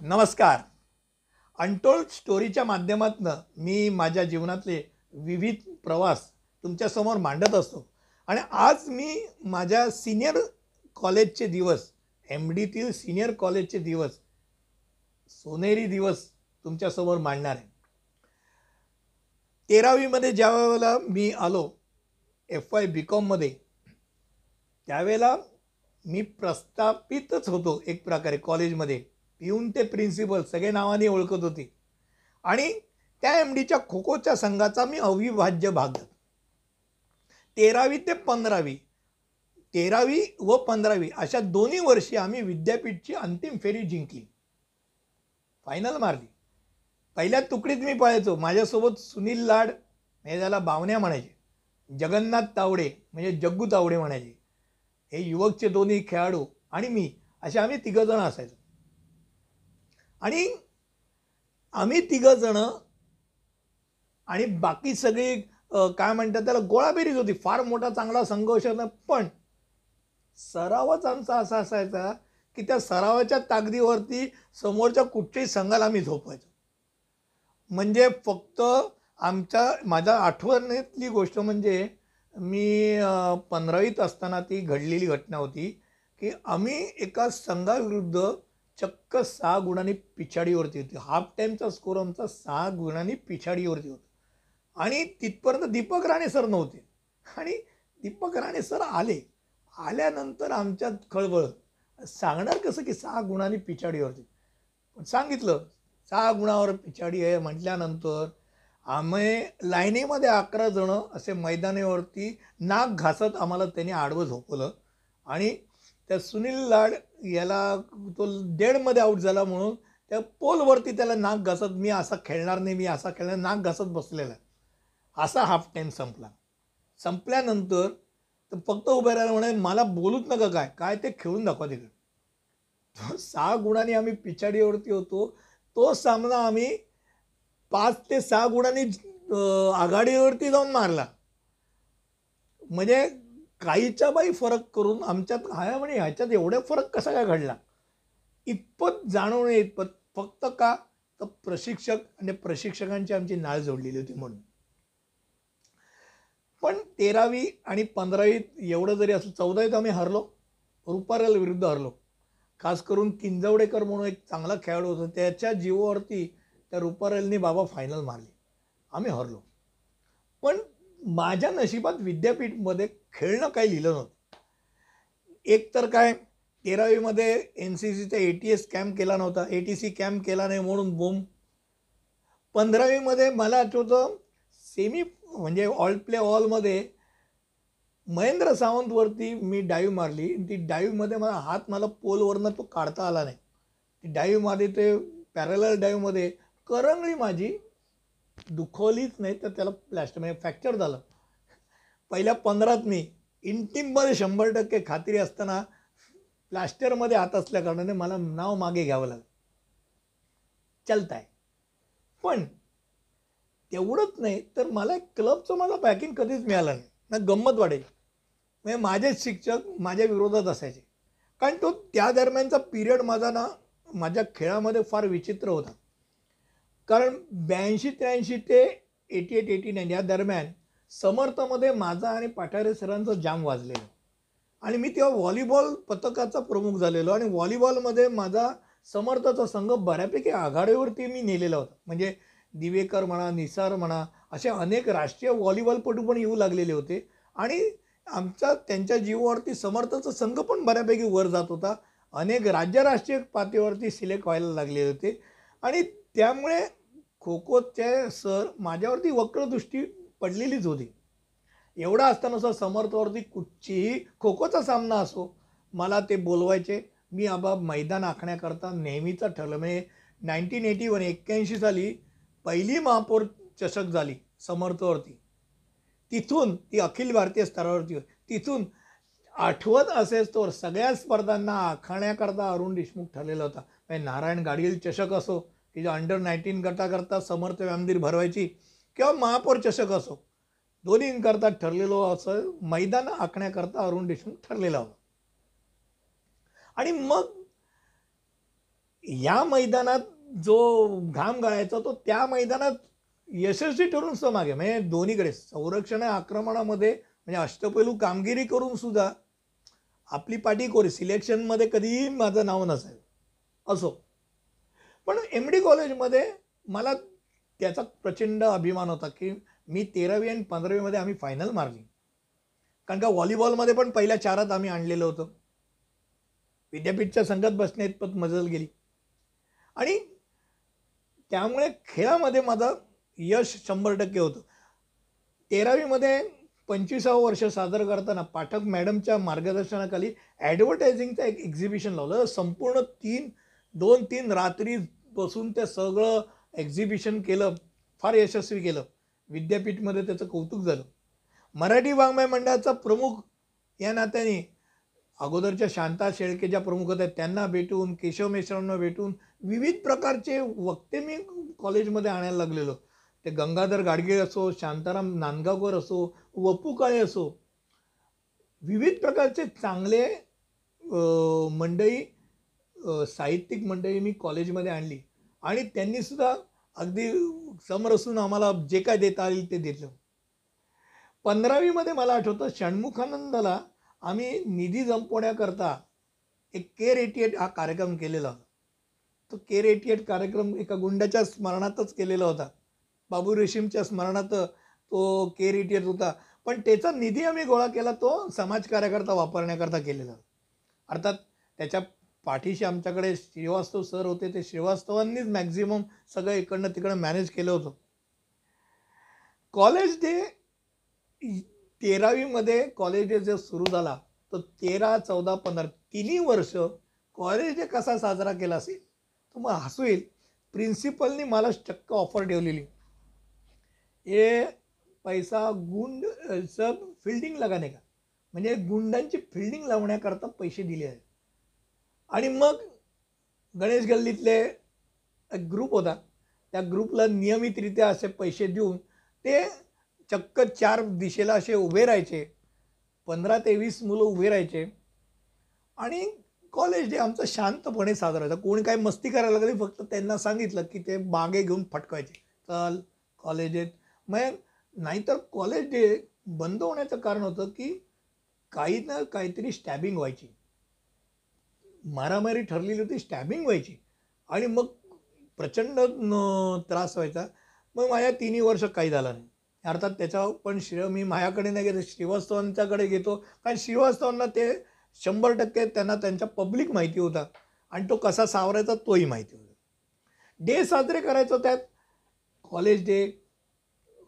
नमस्कार. अनटोल्ड स्टोरीच्या माध्यमातून मी माझ्या जीवनातले विविध प्रवास तुमच्यासमोर मांडत असतो. आणि आज मी माझ्या सिनियर कॉलेजचे दिवस एम डीतील सिनियर कॉलेजचे दिवस सोनेरी दिवस तुमच्यासमोर मांडणार आहे. तेरावीमध्ये ज्या वेळेला मी आलो एफ वाय बी कॉममध्ये त्यावेळेला मी प्रस्थापितच होतो एक प्रकारे कॉलेजमध्ये पिऊन ते प्रिन्सिपल सगळे नावाने ओळखत होते. आणि त्या एम डीच्या खो खोच्या संघाचा मी अविभाज्य भाग तेरावी ते पंधरावी तेरावी व पंधरावी अशा दोन्ही वर्षी आम्ही विद्यापीठची अंतिम फेरी जिंकली. फायनल मारली. पहिल्या तुकडीत मी पळायचो. माझ्यासोबत सुनील लाड हे त्याला बावण्या म्हणायचे. जगन्नाथ तावडे म्हणजे जग्गू तावडे म्हणायचे. हे युवकचे दोन्ही खेळाडू आणि मी असे आम्ही तिघंजणं असायचो. आणि आम्ही तिघंजणं आणि बाकी सगळी काय म्हणतात त्याला गोळाबेरीज होती. फार मोठा चांगला संघर्ष होता. पण सरावच आमचा असा असायचा की त्या सरावाच्या ताकदीवरती समोरच्या कुठच्याही संघाला आम्ही झोपायचो. म्हणजे फक्त आमच्या माझ्या आठवणीतली गोष्ट म्हणजे मी पंधरावीत असताना ती घडलेली घटना होती की आम्ही एका संघाविरुद्ध चक्क सहा गुणांनी पिछाडीवरती होती. हाफ टाईमचा स्कोर आमचा सहा गुणांनी पिछाडीवरती होता. आणि तिथपर्यंत दीपक राणे सर नव्हते. आणि दीपक राणे सर आले. आल्यानंतर आमच्यात खळबळ. सांगणार कसं की सहा गुणांनी पिछाडीवरती? पण सांगितलं सहा गुणावर पिछाडी आहे म्हटल्यानंतर आम्ही लाईनीमध्ये अकरा जणं असे मैदानावरती नाक घासत आम्हाला त्यांनी आडवं झोपवलं. आणि त्या सुनील लाड याला तो डेडमध्ये आऊट झाला म्हणून त्या पोलवरती त्याला नाक घासत मी असा खेळणार नाही मी असा खेळणार नाक घासत बसलेला असा हाफ टाईम संपला. संपल्यानंतर तर फक्त उभे राहिला म्हणे मला बोलूच नका काय काय ते खेळून दाखवा तिकडे. सहा गुणांनी आम्ही पिछाडीवरती होतो. तो सामना आम्ही पाच ते सहा गुणांनी आघाडीवरती जाऊन मारला. म्हणजे काहीच्या बाई फरक करून आमच्यात हाय म्हणे ह्याच्यात एवढा फरक कसा काय घडला? इतपत जाणवणे इतपत फक्त का? तर प्रशिक्षक आणि प्रशिक्षकांची आमची नाळ जोडलेली होती म्हणून. पण तेरावी आणि पंधरावीत एवढं जरी असं चौदावीत आम्ही हरलो रुपारेल विरुद्ध हरलो. खास करून किंजवडेकर म्हणून एक चांगला खेळाडू होता. त्याच्या जीवावरती त्या रुपारेलनी बाबा फायनल मारली. आम्ही हरलो. पण माझ्या नशिबात विद्यापीठमध्ये खेळणं काही लिहिलं नव्हतं. एक तर काय तेरावीमध्ये एन सी सीचा ए टी एस कॅम्प केला नव्हता. ए टी सी कॅम्प केला नाही म्हणून बोम पंधरावीमध्ये मला आठवतं सेमी म्हणजे ऑल प्ले ऑलमध्ये महेंद्र सावंतवरती मी डाईव्ह मारली. आणि ती डाईव्हमध्ये मला हात मला पोलवरनं तो काढता आला नाही. ती डाईव्हमध्ये ते पॅरलर डाईव्हमध्ये करंगळी माझी दुखवलीच नाही तर त्याला प्लॅस्टर म्हणजे फ्रॅक्चर झालं. पहिल्या पंधरात मी इंटिममध्ये शंभर टक्के खात्री असताना प्लास्टरमध्ये हात असल्या कारणाने मला नाव मागे घ्यावं लागलं. चलताय. पण तेवढंच नाही तर मला एक क्लबचं मला पॅकिंग कधीच मिळालं नाही. ना गंमत वाढेल. म्हणजे माझेच शिक्षक माझ्या विरोधात असायचे. कारण तो त्या दरम्यानचा पिरियड माझा ना माझ्या खेळामध्ये फार विचित्र होता. कारण ब्याऐंशी त्र्याऐंशी ते एटी एट एटी नाईन या दरम्यान समर्थमध्ये माझा आणि पाठारे सरांचं जाम वाजलेलं. आणि मी तेव्हा व्हॉलीबॉल पथकाचा प्रमुख झालेलो आणि व्हॉलीबॉलमध्ये माझा समर्थाचा संघ बऱ्यापैकी आघाडीवरती मी नेलेला होता. म्हणजे दिवेकर म्हणा निसार म्हणा असे अनेक राष्ट्रीय व्हॉलीबॉलपटू पण येऊ लागलेले होते. आणि आमचा त्यांच्या जीवावरती समर्थाचा संघ पण बऱ्यापैकी वर जात होता. अनेक राज्य राष्ट्रीय पातळीवरती सिलेक्ट व्हायला लागले होते. आणि त्यामुळे खो खोचे सर माझ्यावरती वक्रदृष्टी पडलेलीच होती. एवढा असताना सुद्धा समर्थावरती कुठचीही खो खोचा सामना असो मला ते बोलवायचे. मी आबा मैदान आखण्याकरता नेहमीचं ठरलं म्हणजे नाईन्टीन एटी वन एक्क्याऐंशी साली पहिली महापौर चषक झाली समर्थवरती. तिथून ती अखिल भारतीय स्तरावरती तिथून आठवत असेच तर सगळ्या स्पर्धांना आखण्याकरता अरुण देशमुख ठरलेला होता. म्हणजे नारायण गाडगील चषक असो की जो अंडर नाईन्टीन करता समर्थ व्यामदीर भरवायची. किंवा महापौर चषक असो. दोन्हींकरता ठरलेलो असं मैदान आखण्याकरता अरुण देशमुख ठरलेला होता. आणि मग या मैदानात जो घाम गाळायचा तो त्या मैदानात यशस्वी ठरून सुद्धा मागे. म्हणजे दोन्हीकडे संरक्षण आक्रमणामध्ये म्हणजे अष्टपैलू कामगिरी करून सुद्धा आपली पाठी कोरी. सिलेक्शनमध्ये कधीही माझं नाव नसेल असो. पण एम डी कॉलेजमध्ये मला त्याचा प्रचंड अभिमान होता की मी तेरावी आणि पंधरावीमध्ये आम्ही फायनल मारली. कारण का व्हॉलीबॉलमध्ये पण पहिल्या चारात आम्ही आणलेलं होतं. विद्यापीठच्या संघात बसण्या इतपत मजल गेली. आणि त्यामुळे खेळामध्ये माझं यश शंभर टक्के होतं. तेरावीमध्ये पंचवीसावं वर्ष सादर करताना पाठक मॅडमच्या मार्गदर्शनाखाली ॲडव्हर्टायझिंगचं एक एक्झिबिशन लावलं. संपूर्ण तीन दोन तीन रात्री बसून ते सगळं एक्झिबिशन केलं फार यशस्वी केलं. विद्यापीठमध्ये त्याचं कौतुक झालं. मराठी वाङ्मय मंडळाचा प्रमुख या नात्याने अगोदरच्या शांता शेळके ज्या प्रमुख होत्या त्यांना भेटून केशव मेश्रांना भेटून विविध प्रकारचे वक्ते मी कॉलेजमध्ये आणायला लागलेलो. ते गंगाधर गाडगे असो शांताराम नांदगावकर असो वपू काळे असो विविध प्रकारचे चांगले मंडळी साहित्यिक मंडळी मी कॉलेजमध्ये आणली. आणि त्यांनीसुद्धा अगदी समरसून आम्हाला जे काय देता येईल ते दिलं पंधरावीमध्ये मला आठवतं षण्मुखानंदाला आम्ही निधी जंपवण्याकरता एक केर एटी एट हा कार्यक्रम केलेला होता. तो केर एटी एट कार्यक्रम एका गुंडाच्या स्मरणातच केलेला होता. बाबू रेशीमच्या स्मरणात तो केर एटी एट होता. पण त्याचा निधी आम्ही गोळा केला तो समाजकार्याकरता वापरण्याकरता केलेला. अर्थात त्याच्या पाठीशी आमच्याकडे श्रीवास्तव सर होते ते श्रीवास्तवांनीच मॅक्झिमम सगळं इकडनं तिकडं मॅनेज केलं होतं. कॉलेज डे तेरावीमध्ये कॉलेज डे जर सुरू झाला तर तेरा चौदा पंधरा तिन्ही वर्ष कॉलेज डे कसा साजरा केला असेल? तर मग हसू येईल. प्रिन्सिपलनी मला चक्क ऑफर ठेवलेली. हे पैसा गुंड सब फिल्डिंग लगाने का? म्हणजे गुंडांची फिल्डिंग लावण्याकरता पैसे दिले आहेत. आणि मग गणेश गल्लीतले एक ग्रुप होता. त्या ग्रुपला नियमितरित्या असे पैसे देऊन ते चक्क चार दिशेला असे उभे राहायचे. पंधरा ते वीस मुलं उभे राहायचे. आणि कॉलेज डे आमचा शांतपणे साजरा व्हायचा. कोणी काही मस्ती करायला लागली फक्त त्यांना सांगितलं की ते बागे घेऊन फटकायचे. चल कॉलेज डेत मग नाहीतर कॉलेज डे बंद होण्याचं कारण होतं की काही ना काहीतरी स्टॅबिंग व्हायची. मारामारी ठरलेली होती स्टॅबिंग व्हायची. आणि मग प्रचंड त्रास व्हायचा. मग माझ्या तिन्ही वर्ष काही झालं नाही. अर्थात त्याचा पण श्रेय मी माझ्याकडे नाही घेतो श्रीवास्तवांच्याकडे घेतो. कारण श्रीवास्तवांना ते शंभर टक्के त्यांना त्यांच्या पब्लिक माहिती होता. आणि तो कसा सावरायचा तोही माहिती होता. डे साजरे करायचो त्यात. College day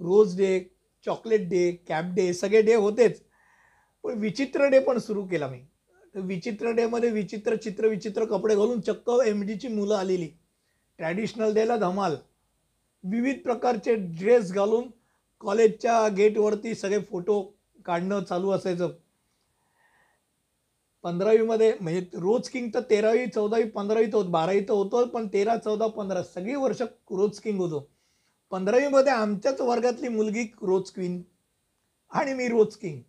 rose day chocolate day cap day सगळे डे होतेच. पण विचित्र डे पण सुरू केला मी. तर विचित्र डेमध्ये विचित्र चित्र विचित्र कपडे घालून चक्क एम डीची मुलं आलेली. ट्रॅडिशनल डेला धमाल. विविध प्रकारचे ड्रेस घालून कॉलेजच्या गेटवरती सगळे फोटो काढणं चालू असायचं. पंधरावीमध्ये म्हणजे रोज किंग तर तेरावी चौदावी पंधरावी तर होत बारावी तर होतं पण तेरा चौदा पंधरा सगळी वर्ष रोज किंग होतो. पंधरावीमध्ये आमच्याच वर्गातली मुलगी रोज क्वीन आणि मी रोज किंग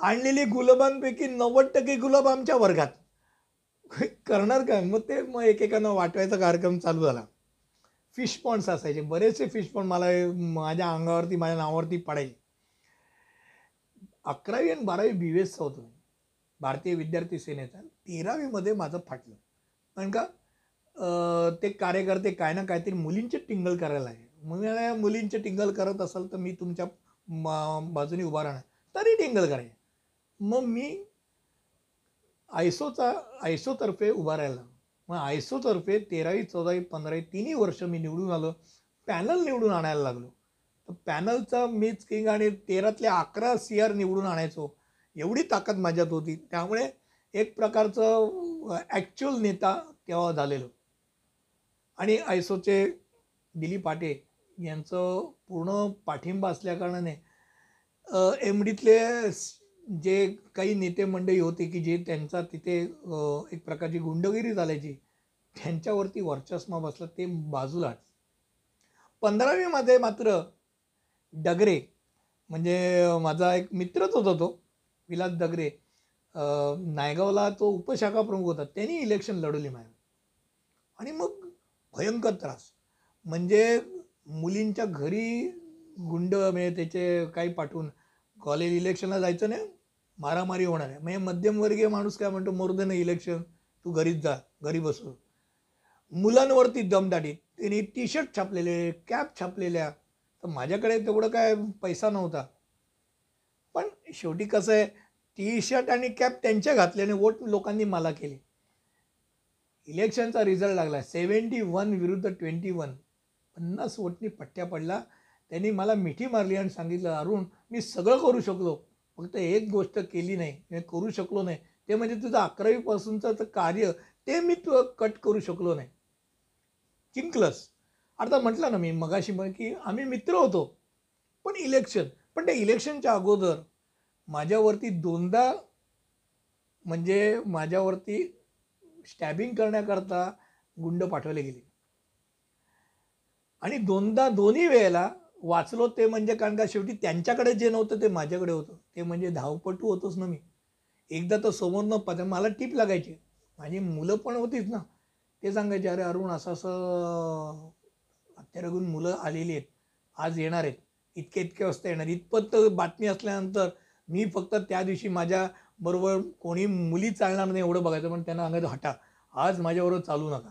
आणलेली गुलाबांपैकी नव्वद टक्के गुलाब आमच्या वर्गात. करणार काय? मग ते मग एकेकांना वाटवायचा कार्यक्रम चालू झाला. फिश पॉन्ड्स असायचे. बरेचसे फिश पॉन्ड मला माझ्या अंगावरती माझ्या नावावरती पडायचे. अकरावी आणि बारावी बी एसचा होतो भारतीय विद्यार्थी सेनेचा. तेरावीमध्ये माझं फाटलं. कारण का? ते कार्यकर्ते काय ना काहीतरी मुलींचे टिंगल करायला आहे मग मुलींचे टिंगल करत असाल तर मी तुमच्या बाजूने उभा राहणार. तरी टिंगल करायचे. मग मी आयसोचा आयसोतर्फे उभा राहिला. मग आयसोतर्फे तेरावी चौदावी पंधरावी तिन्ही वर्ष मी निवडून आलो. पॅनल निवडून आणायला लागलो. तर पॅनलचा मीच किंग आणि तेरातले अकरा सी आर निवडून आणायचो. एवढी ताकद माझ्यात होती. त्यामुळे एक प्रकारचं ॲक्च्युअल नेता तेव्हा झालेलो. आणि आयसोचे दिलीप पाटे यांचं पूर्ण पाठिंबा असल्याकारणाने एम डीतले जे काही नेते मंडळी होते की जे त्यांचा तिथे एक प्रकारची गुंडगिरी झाल्याची त्यांच्यावरती वर्चस्व बसलं ते बाजूला पंधरावीमध्ये मात्र डगरे म्हणजे माझा एक मित्रच होता तो विलास डगरे नायगावला तो उपशाखा प्रमुख होता. त्यांनी इलेक्शन लढवली माझ्या आणि मग भयंकर त्रास. म्हणजे मुलींच्या घरी गुंड म्हणजे त्याचे काही पाठवून कॉलेज इलेक्शनला जायचं नाही. मारामारी होणार आहे. म्हणजे मध्यमवर्गीय माणूस काय म्हणतो? मोर नाही इलेक्शन तू घरीच जा. घरी बसू. मुलांवरती दमदाटी. त्यांनी टी शर्ट छापलेले कॅप छापलेल्या. तर माझ्याकडे तेवढं काय पैसा नव्हता. पण शेवटी कसं आहे टी शर्ट आणि कॅप त्यांच्या घातल्याने वोट लोकांनी मला केले. इलेक्शनचा रिझल्ट लागला. सेवन्टी वन विरुद्ध ट्वेंटी वन पन्नास वोटनी पट्ट्या पडला. त्यांनी मला मिठी मारली आणि सांगितलं अरुण मी सगळं करू शकलो. फक्त एक गोष्ट केली नाही. करू शकलो नाही. ते म्हणजे तुझं अकरावीपासूनचं कार्य ते मी तू कट करू शकलो नाही. जिंकलंस अर्थात म्हटलं ना मी मगाशी मग की आम्ही मित्र होतो. पण इलेक्शन पण त्या इलेक्शनच्या अगोदर माझ्यावरती दोनदा म्हणजे माझ्यावरती स्टॅबिंग करण्याकरता गुंड पाठवले गेले. आणि दोनदा दोन्ही वेळेला वाचलो ते म्हणजे कारण का शेवटी त्यांच्याकडे जे नव्हतं ते माझ्याकडे होतं. ते म्हणजे धावपटू होतोच ना मी. एकदा तर समोर न पाहता मला टीप लागायची. माझी मुलं पण होतीच ना. ते सांगायचे अरे अरुण असं असं हत्यारागून मुलं आलेली आहेत. आज येणार आहेत. इतके इतके वाजता येणार इतपत बातमी असल्यानंतर मी फक्त त्या दिवशी माझ्या बरोबर कोणी मुली चालणार नाही एवढं बघायचं पण त्यांना सांगायचं हटा. आज माझ्याबरोबर चालू नका.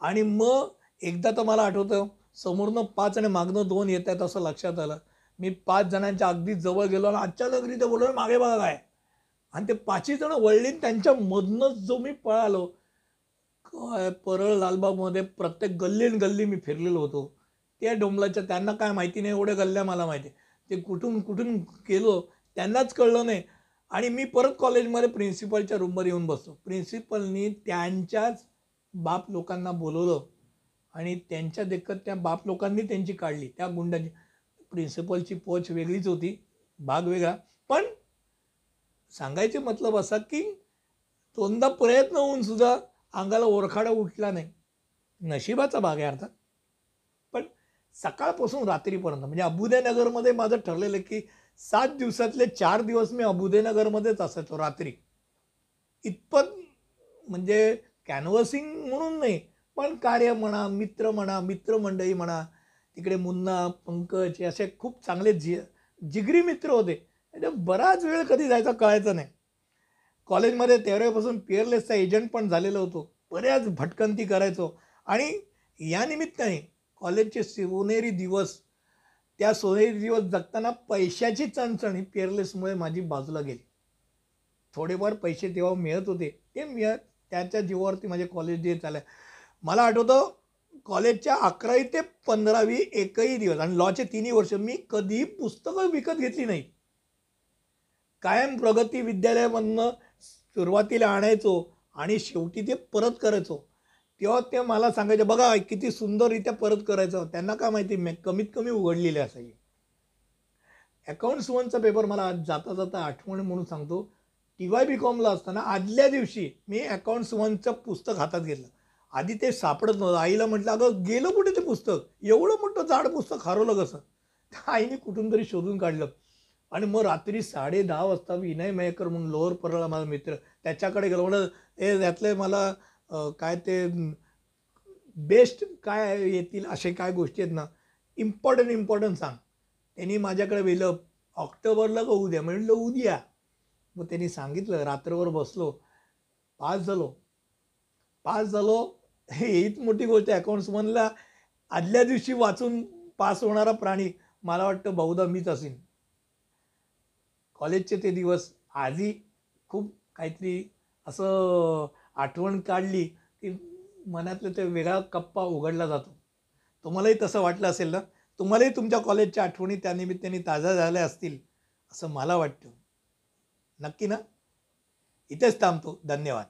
आणि मग एकदा तर मला आठवतं समोरनं पाच आणि मागनं दोन येत आहेत असं लक्षात आलं. मी पाच जणांच्या अगदी जवळ गेलो आणि अचानक रीते बोललो मागे बघा काय. आणि ते पाचही जण वळली त्यांच्यामधनंच जो मी पळालो. काय परळ लालबागमध्ये प्रत्येक गल्लीन गल्ली मी फिरलेलो होतो. त्या डोंबलाच्या त्यांना काय माहिती नाही एवढ्या गल्ल्या मला माहिती ते कुठून कुठून गेलो त्यांनाच कळलं नाही. आणि मी परत कॉलेजमध्ये प्रिन्सिपलच्या रूमवर येऊन बसतो प्रिन्सिपलनी त्यांच्याच बाप लोकांना बोलवलं. आणि त्यांच्या देखत त्या बाप लोकांनी त्यांची काढली. त्या गुंडांची प्रिन्सिपलची पोच वेगळीच होती भाग वेगळा. पण सांगायचे मतलब असा की दोनदा प्रयत्न होऊन सुद्धा अंगाला ओरखाडा उठला नाही. नशिबाचा भाग आहे अर्थात. पण सकाळपासून रात्रीपर्यंत म्हणजे अबुदयनगरमध्ये माझं ठरलेलं की सात दिवसातले चार दिवस मी अबुदयनगरमध्येच असायचो रात्री. इतपत म्हणजे कॅनव्हसिंग म्हणून नाही पण कार्य म्हणा मित्र म्हणा मित्रमंडळी म्हणा तिकडे मुन्ना पंकज हे असे खूप चांगले जि जिगरी मित्र होते. म्हणजे बराच वेळ कधी जायचा कळायचं नाही. कॉलेजमध्ये तेरापासून पिअरलेसचा एजंट पण झालेलो होतो. बऱ्याच भटकंती करायचो. आणि या निमित्ताने कॉलेजचे सोनेरी दिवस त्या सोनेरी दिवस जगताना पैशाची चणचण ही पिअरलेसमुळे माझी बाजूला गेली. थोडेफार पैसे तेव्हा मिळत होते. ते मिळत त्याच्या जीवावरती माझे कॉलेज डे चालले मला आठवतं कॉलेजच्या अकरावी ते पंधरावी एकही दिवस आणि लॉचे तिन्ही वर्ष मी कधीही पुस्तकं विकत घेतली नाही. कायम प्रगती विद्यालयामधनं सुरुवातीला आणायचो आणि शेवटी ते परत करायचो. तेव्हा ते मला सांगायचे बघा किती सुंदररित्या परत करायचं. त्यांना काय माहिती? मी कमीत कमी उघडलेले असायचे अकाउंट्स वनचा पेपर मला आज जाता जाता आठवण म्हणून सांगतो. टी वाय बी कॉमला असताना आदल्या दिवशी मी अकाउंट्स वनचं पुस्तक हातात घेतलं. आधी ते सापडत नव्हतं. आईला म्हटलं अगं गेलं कुठे ते पुस्तक? एवढं मोठं जाड पुस्तक हरवलं कसं? त्या आईने कुठून तरी शोधून काढलं. आणि मग रात्री साडे दहा वाजता विनय मयकर म्हणून लोअर परळला माझा मित्र त्याच्याकडे गेलो. म्हणलं हे त्यातले मला काय ते बेस्ट काय येतील असे काय गोष्टी आहेत ना इम्पॉर्टंट इम्पॉर्टंट सांग. त्यांनी माझ्याकडे वेलं ऑक्टोबरला का उद्या म्हणलं उद्या मग त्यांनी सांगितलं रात्रभर बसलो. पास झालो. पास झालो हीच मोठी गोष्ट आहे. अकाउंट्स म्हणला आदल्या दिवशी वाचून पास होणारा प्राणी मला वाटतं बहुधा मीच असेन. कॉलेजचे ते दिवस आजही खूप काहीतरी असं आठवण काढली की मनातलं ते वेगळा कप्पा उघडला जातो. तुम्हालाही तसं वाटलं असेल ना? तुम्हालाही तुमच्या कॉलेजच्या आठवणी त्यानिमित्ताने ताज्या झाल्या असतील असं मला वाटतं. नक्की ना? इथेच थांबतो. धन्यवाद.